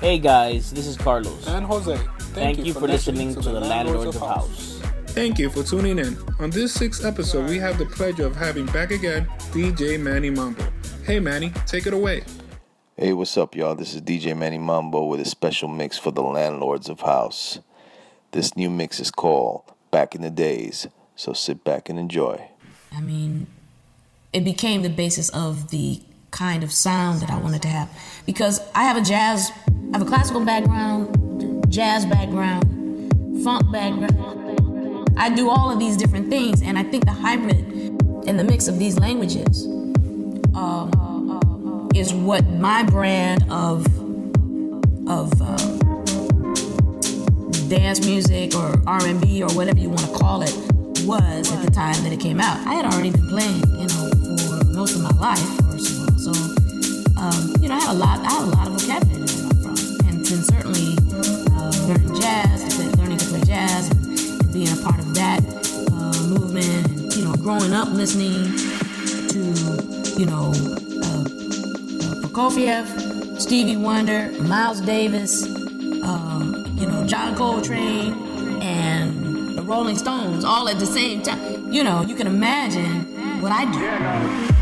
Hey guys, this is Carlos. And Jose. Thank, Thank you, for listening to, the Landlords of House. Thank you for tuning in. On this sixth episode, we have the pleasure of having back again DJ Manny Mambo. Hey Manny, take it away. Hey, what's up, y'all? This is DJ Manny Mambo with a special mix for the landlords of house. This new mix is called Back in the Dayz, so sit back and enjoy. I mean, it became the basis of the kind of sound that I wanted to have because I have a jazz, I have a classical background, jazz background, funk background. I do all of these different things, and I think the hybrid and the mix of these languages um, is what my brand of of uh, dance music or R&B or whatever you want to call it was at the time that it came out. I had already been playing, you know, for most of my life, first of all. So, um, you know, I had a lot, I had a lot of vocabulary and certainly uh, learning jazz, learning to play jazz, and, and being a part of that uh, movement, and you know, growing up listening to, you know, uh, uh, Prokofiev, Stevie Wonder, Miles Davis, um, you know, John Coltrane, and the Rolling Stones, all at the same time. You know, you can imagine what I do.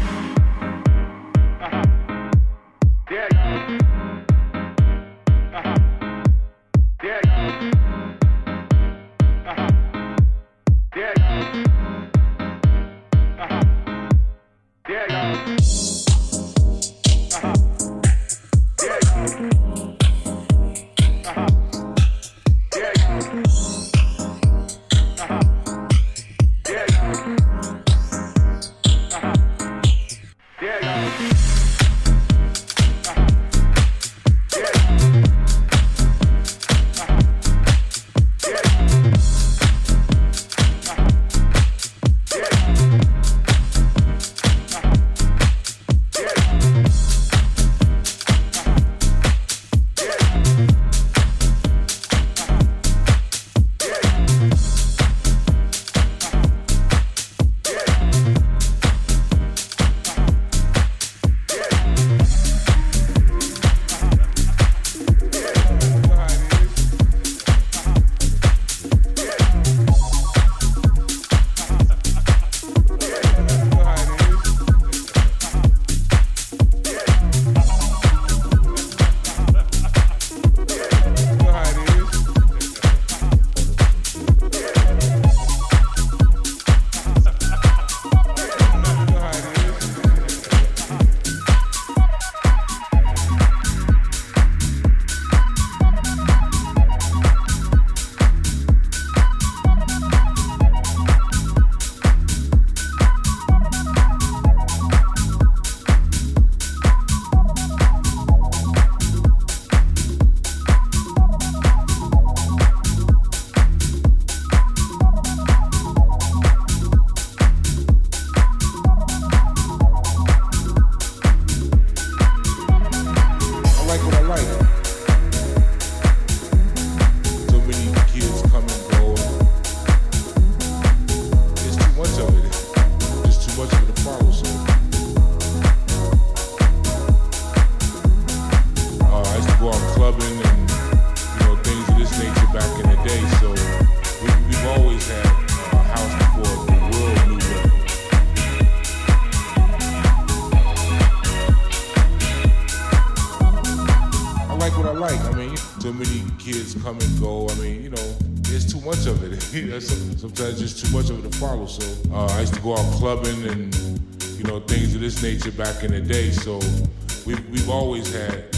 So uh, I used to go out clubbing and you know things of this nature back in the day. So we've we've always had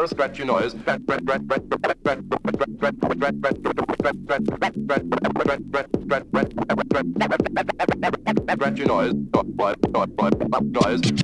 noise. Scratch your noise. Noise.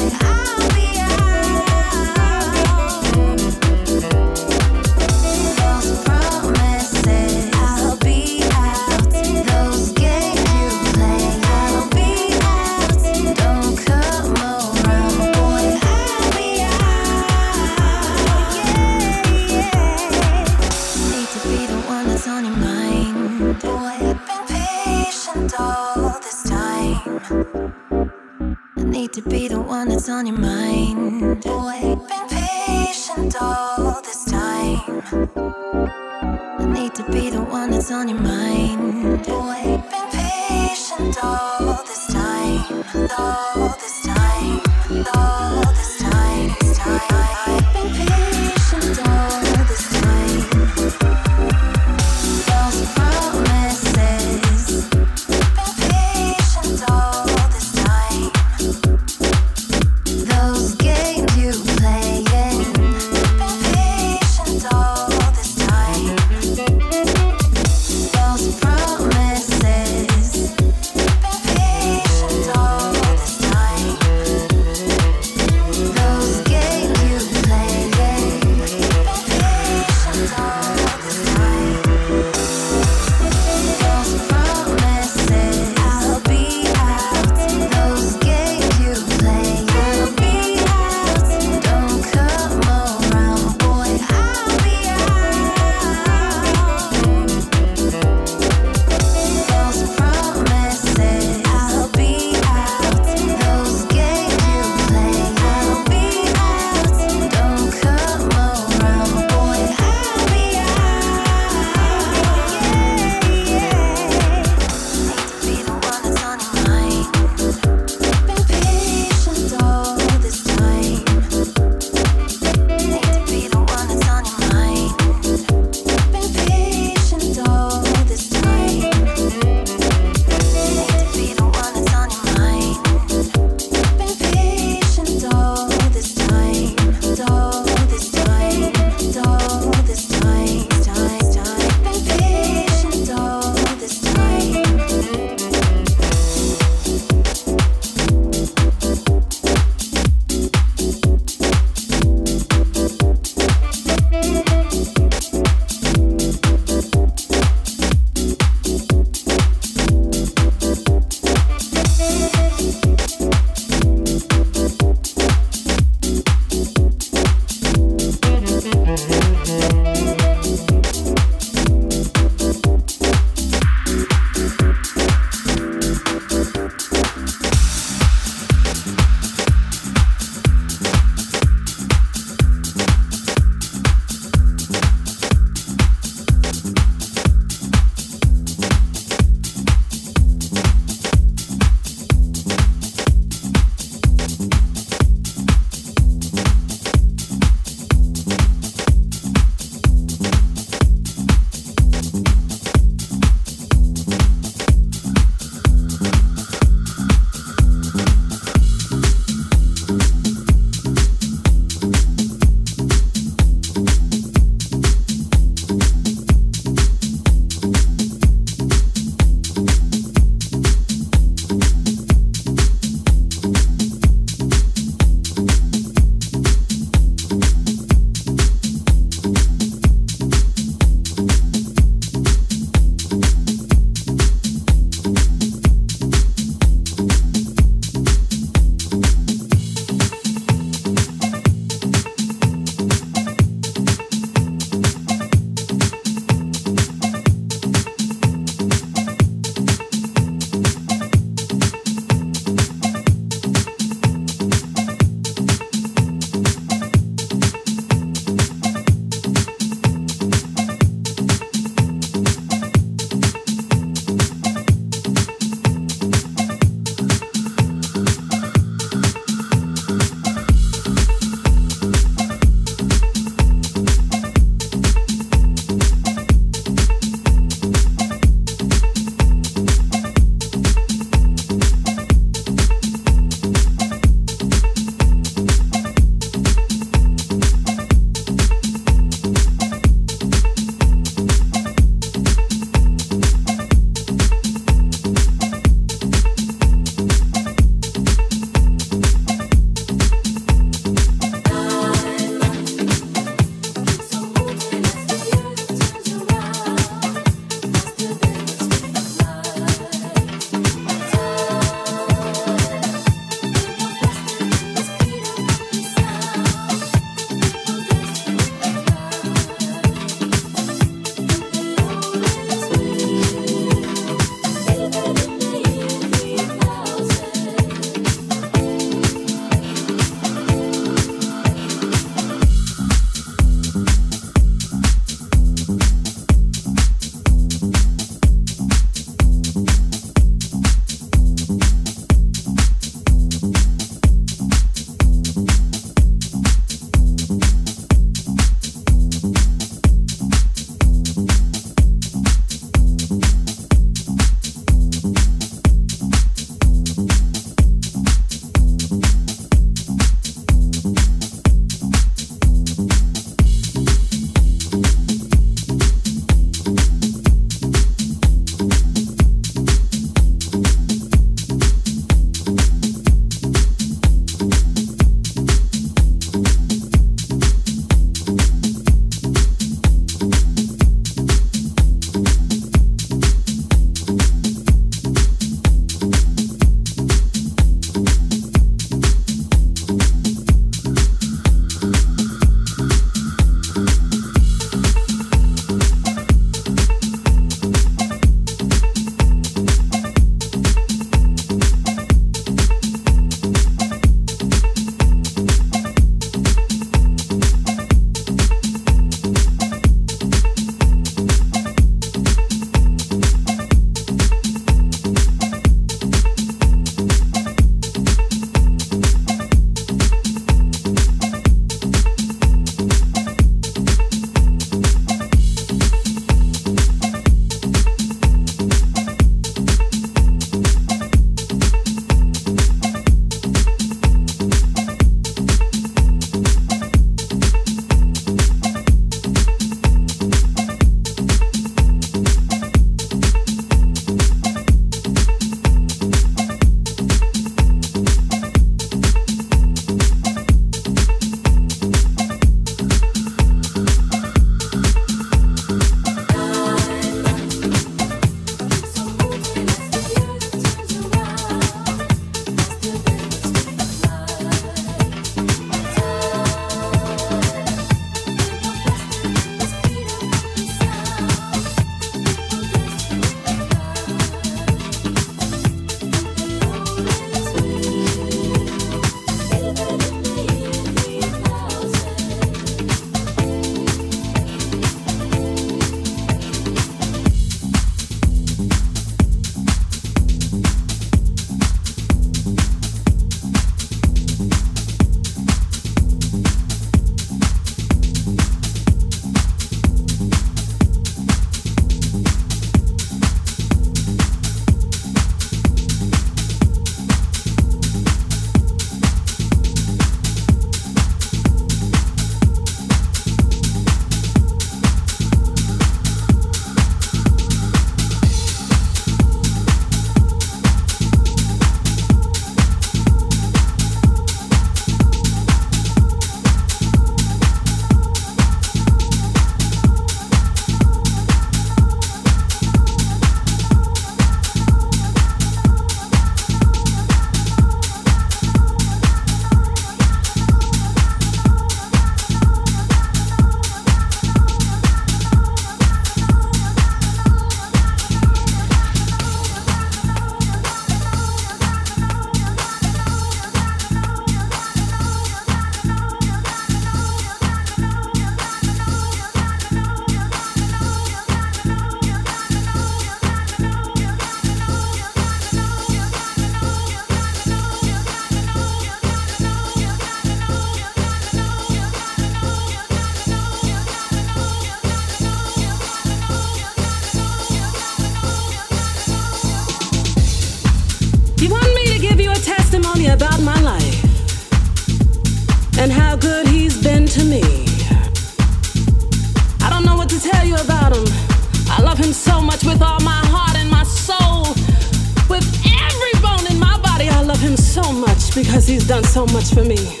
He's gonna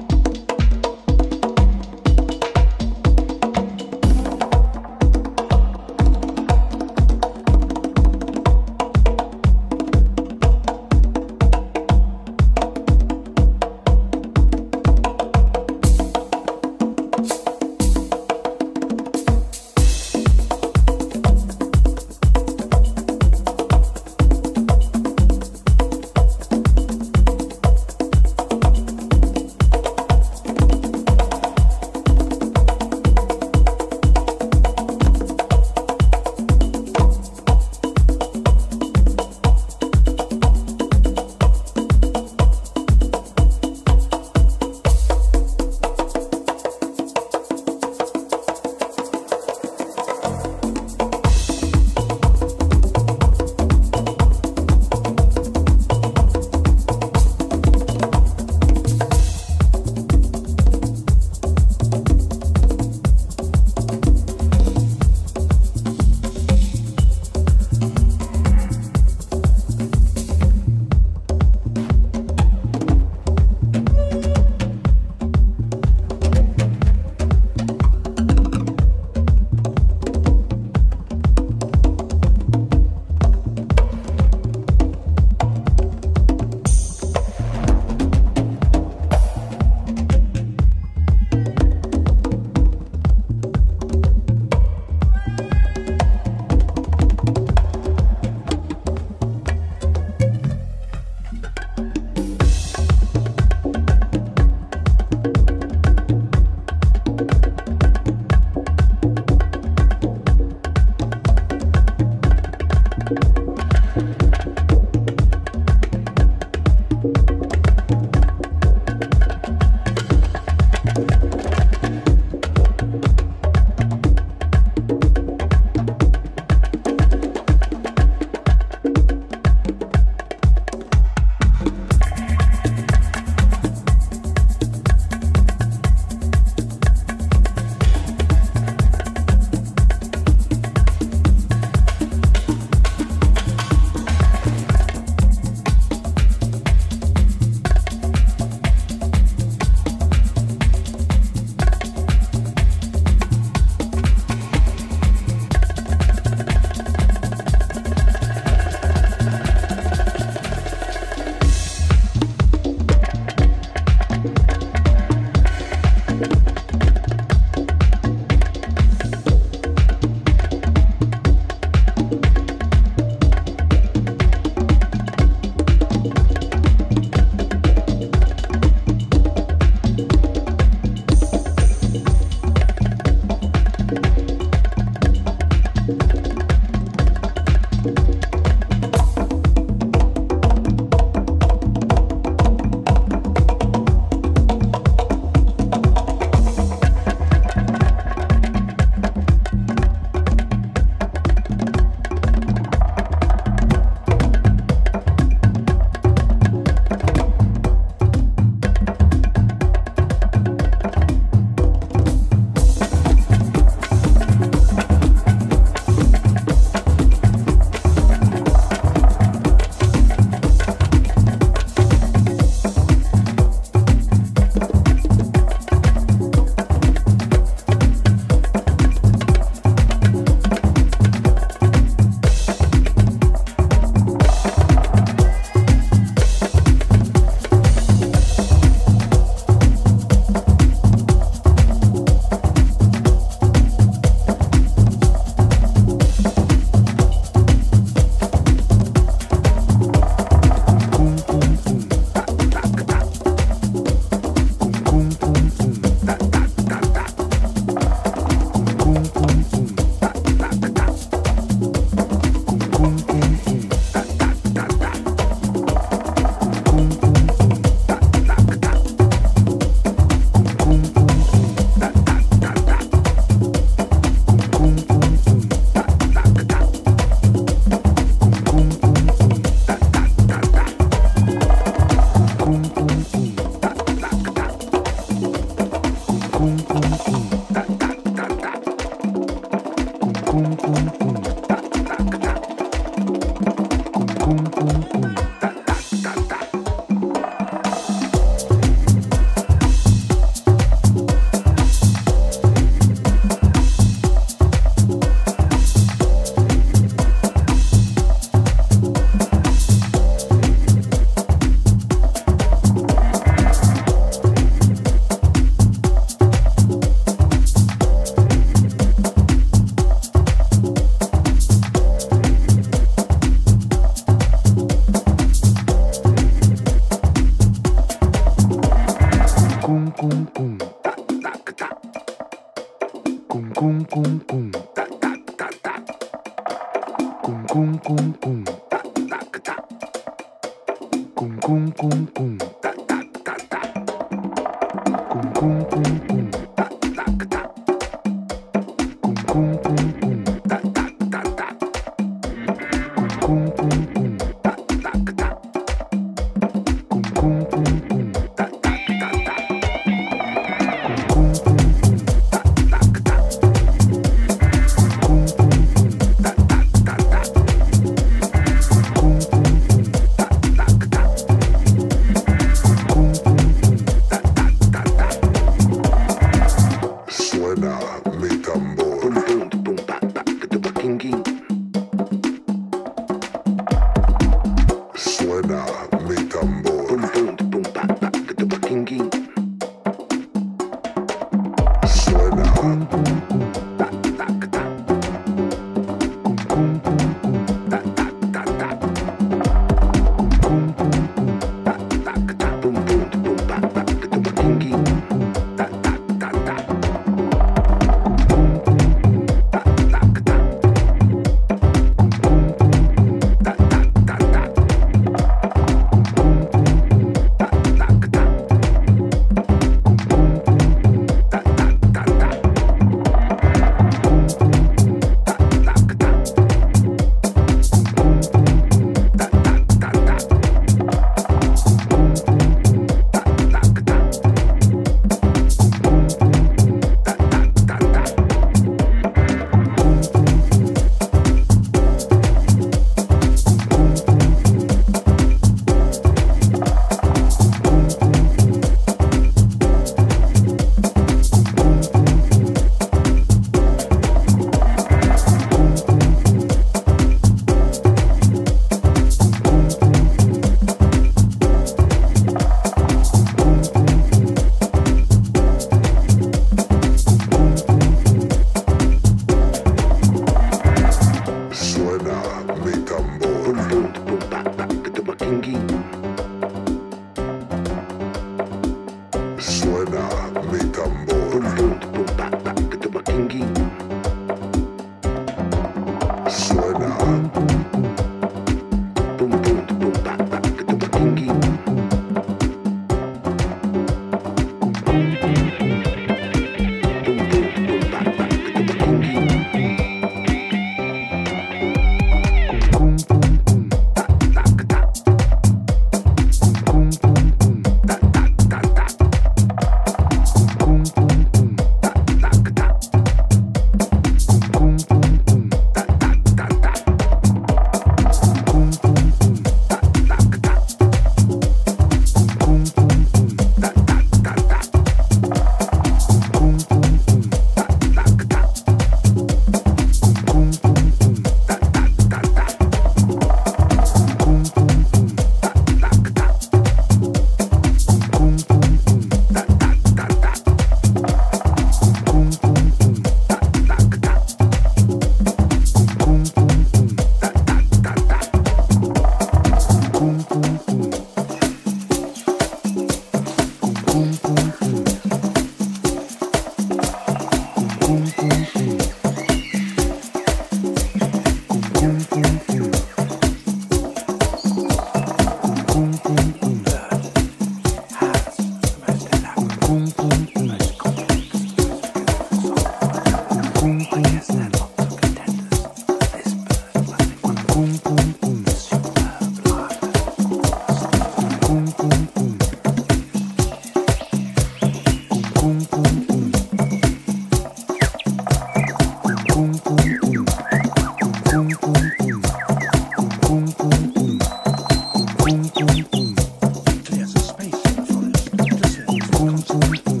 boom, boom, boom.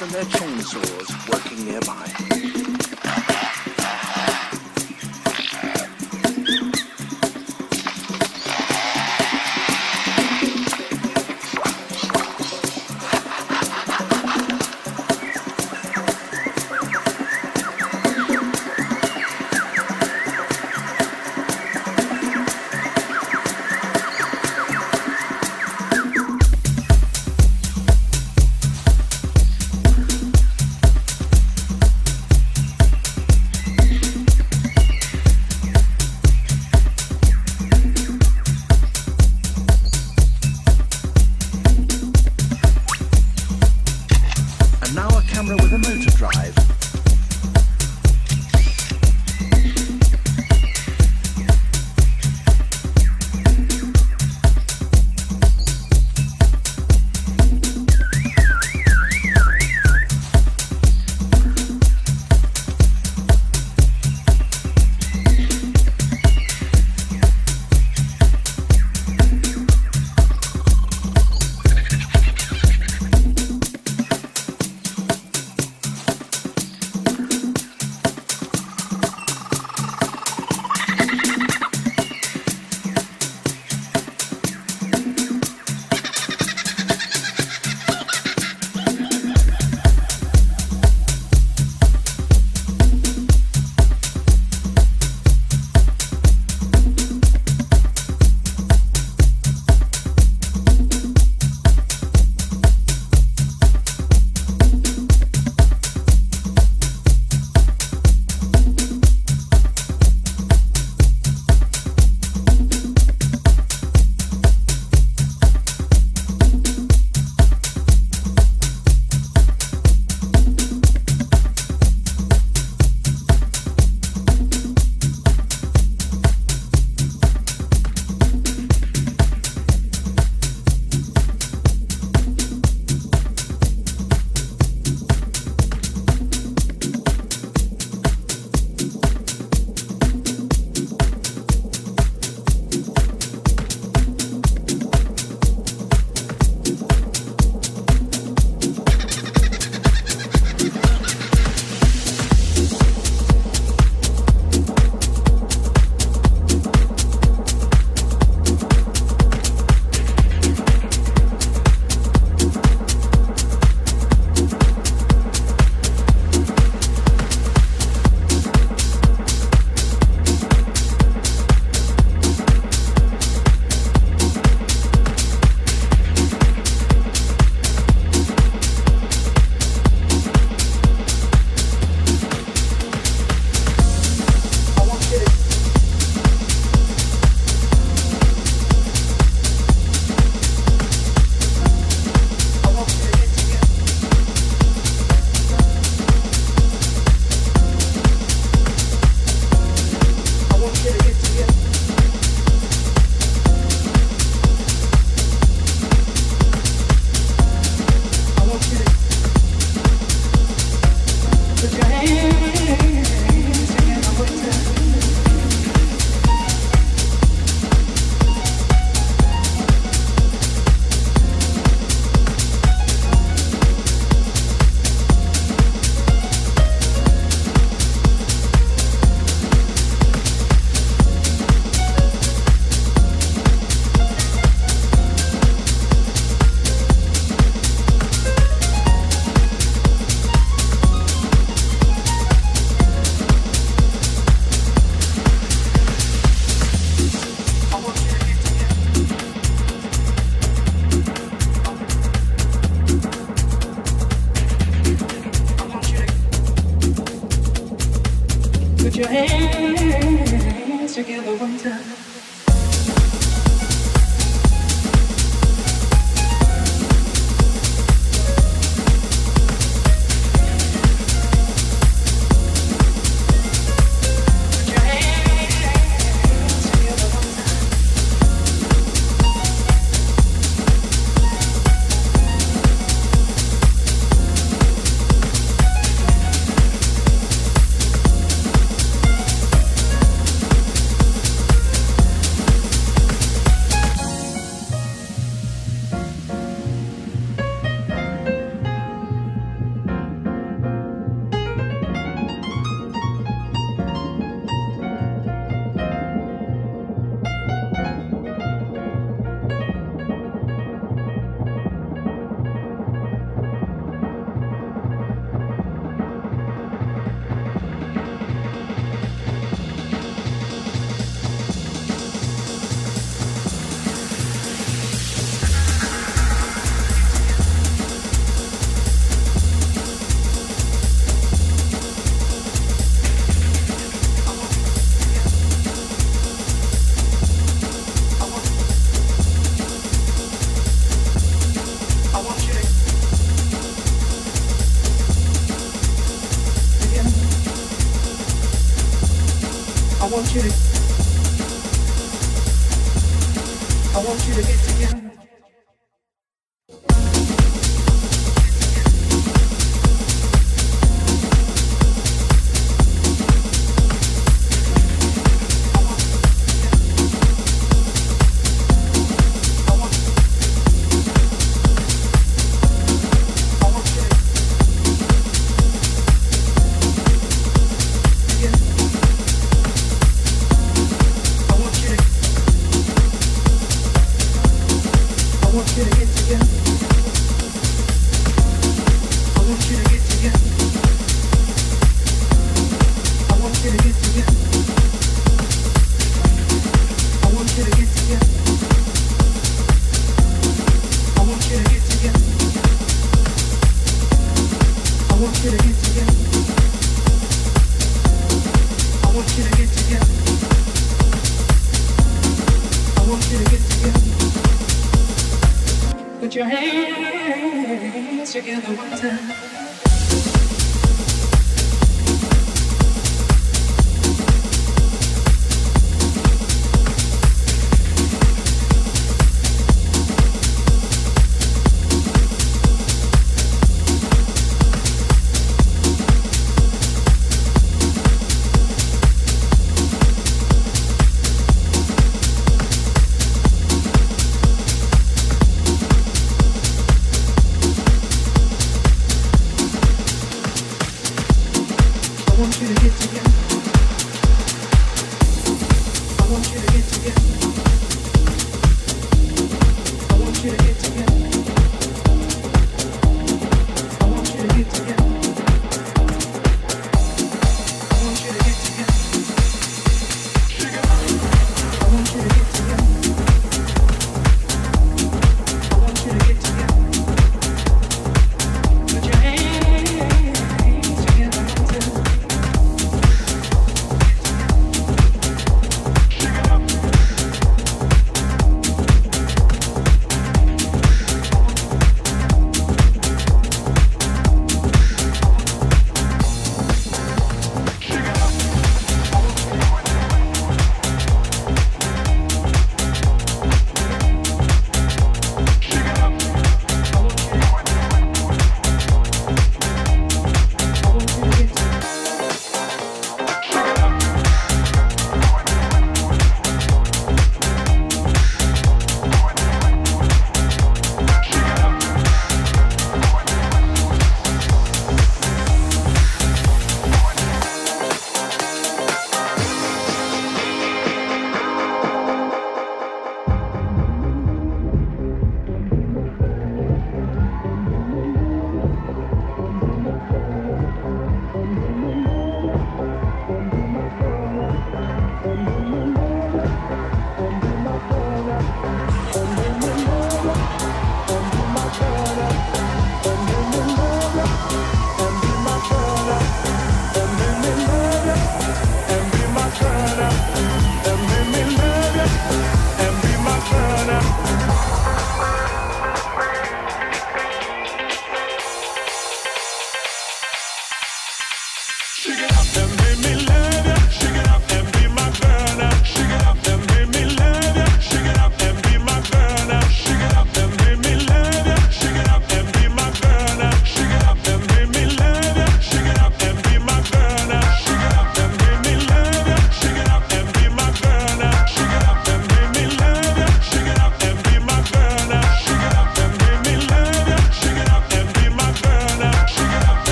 And their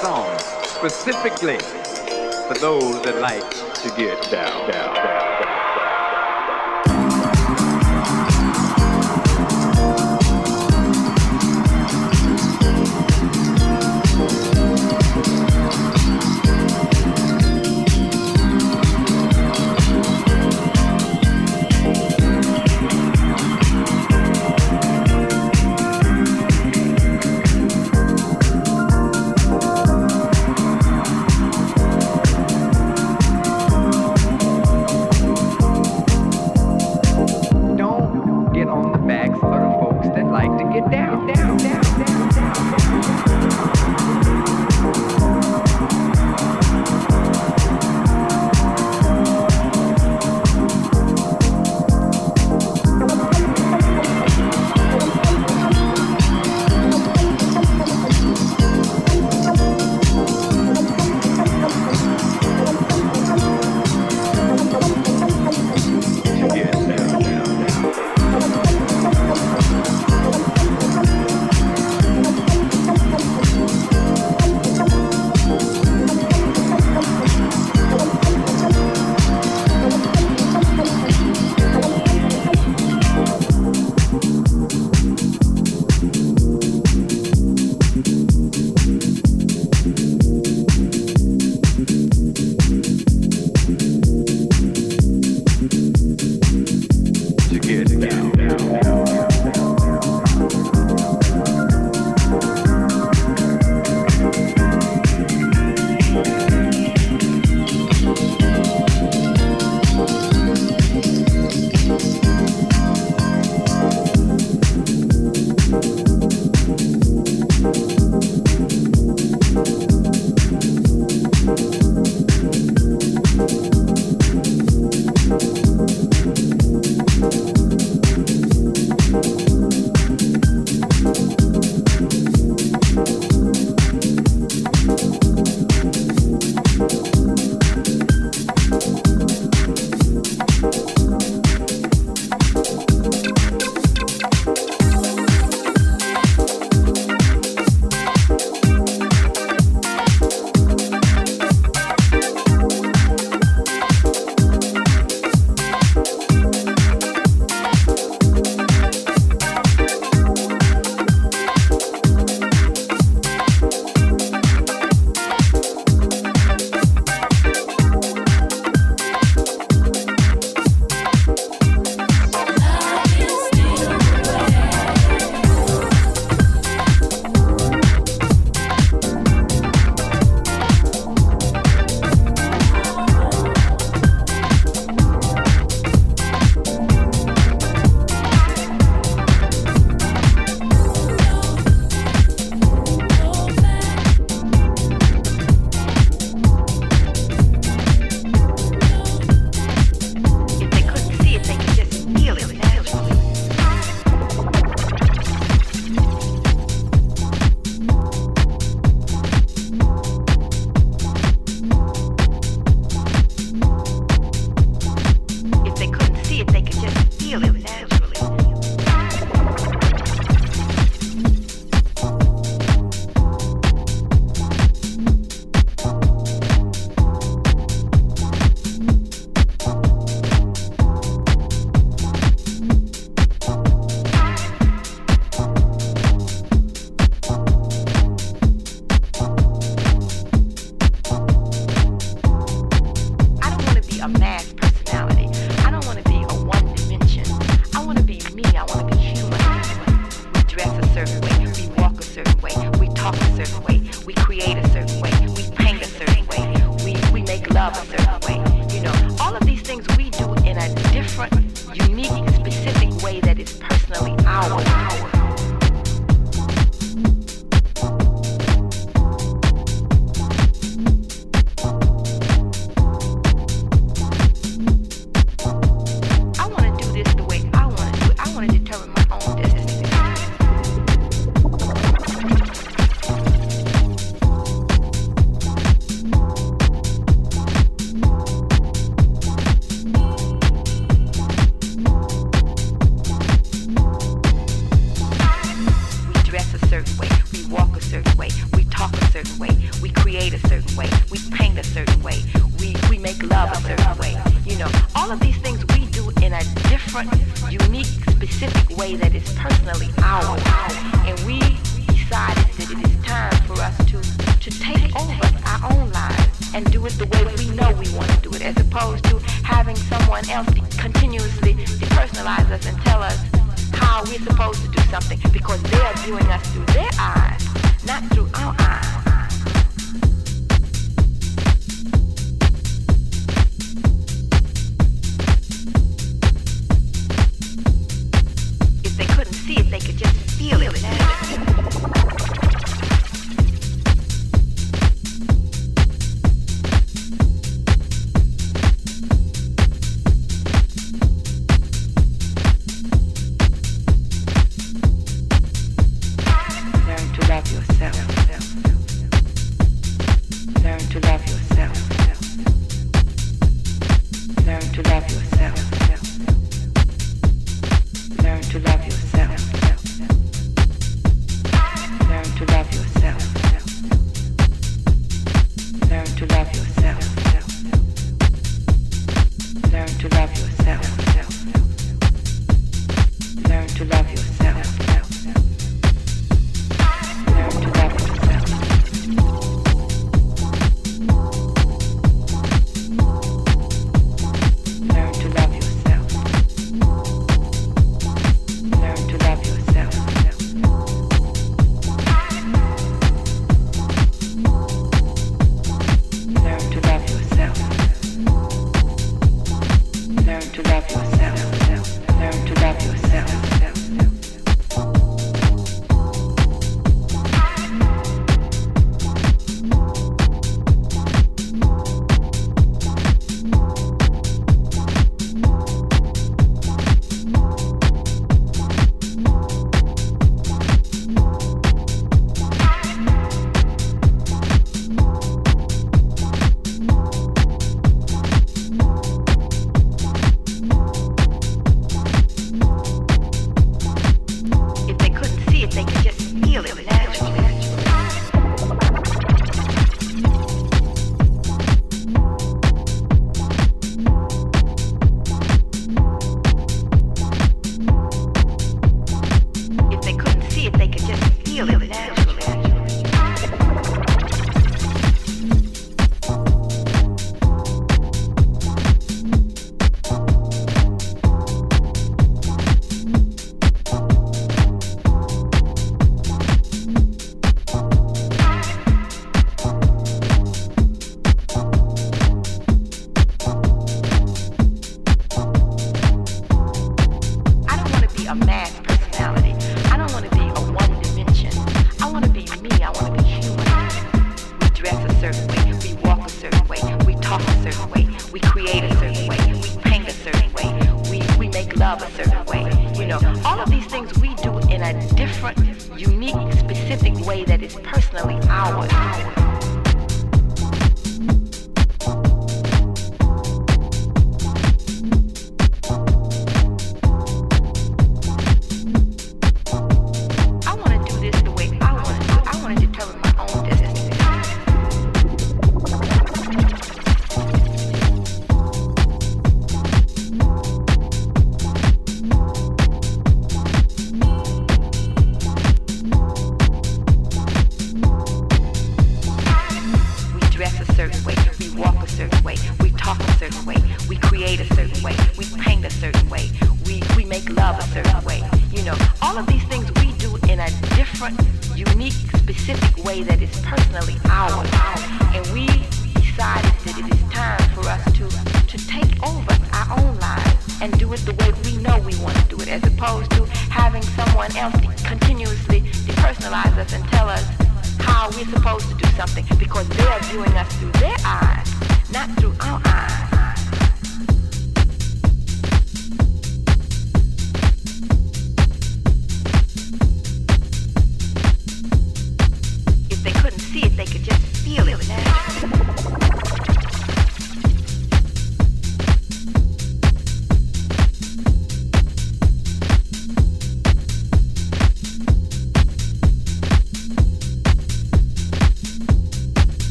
songs specifically for those that like to get down, down, down.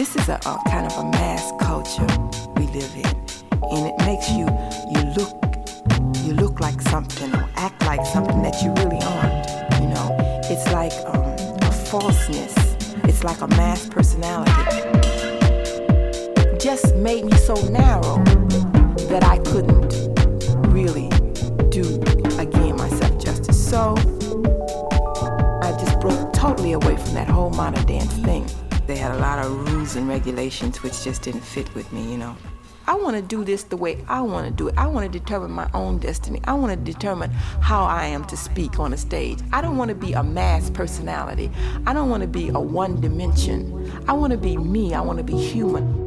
This is a, a kind of a mass culture we live in, and it makes you you look you look like something or act like something that you really aren't. You know, it's like um, a falseness. It's like a mass personality. Just made me so narrow that I couldn't really do again myself justice. So I just broke totally away from that whole modern dance thing. They had a lot of rules and regulations which just didn't fit with me, you know. I want to do this the way I want to do it. I want to determine my own destiny. I want to determine how I am to speak on a stage. I don't want to be a mass personality. I don't want to be a one dimension. I want to be me. I want to be human.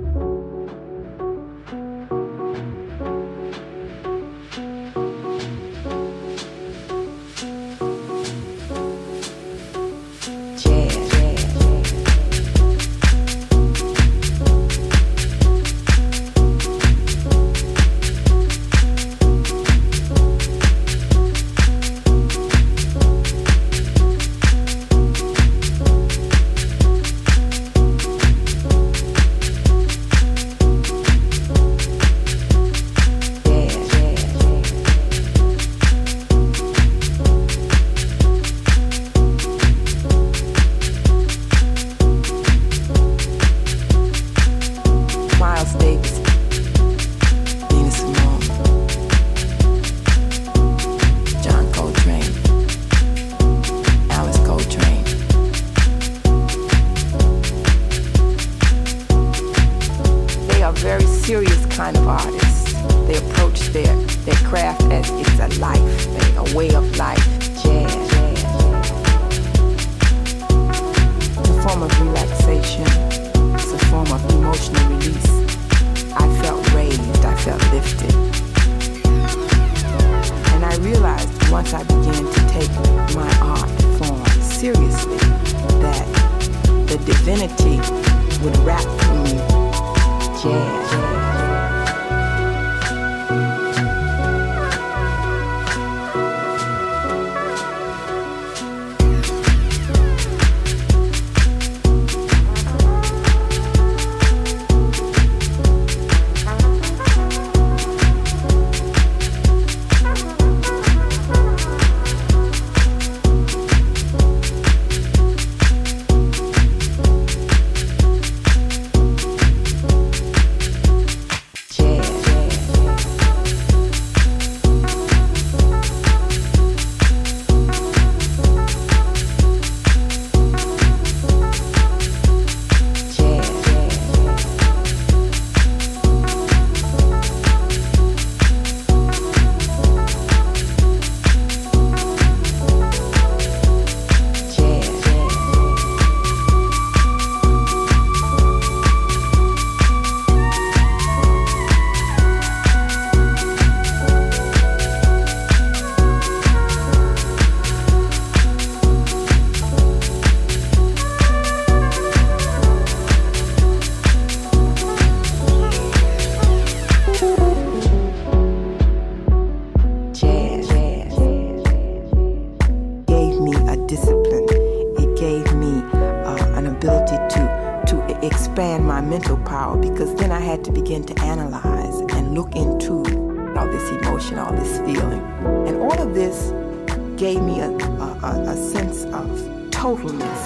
gave me a, a, a sense of totalness,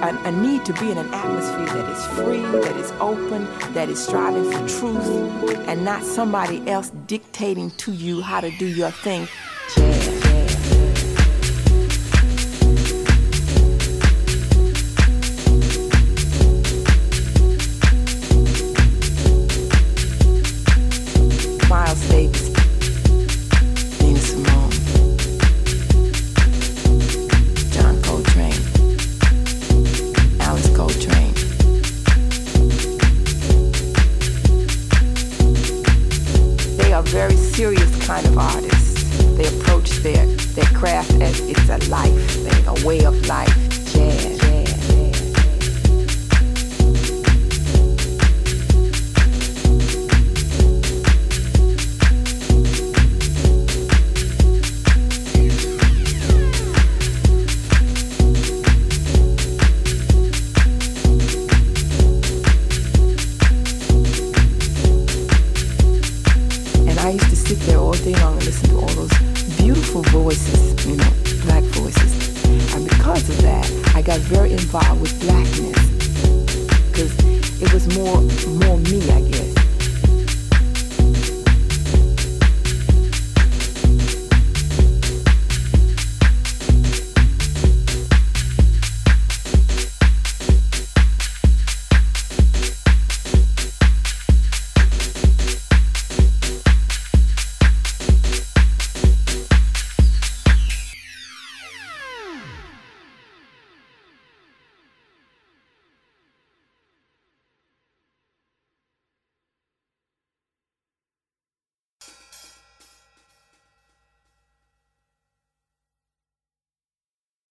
a, a need to be in an atmosphere that is free, that is open, that is striving for truth, and not somebody else dictating to you how to do your thing.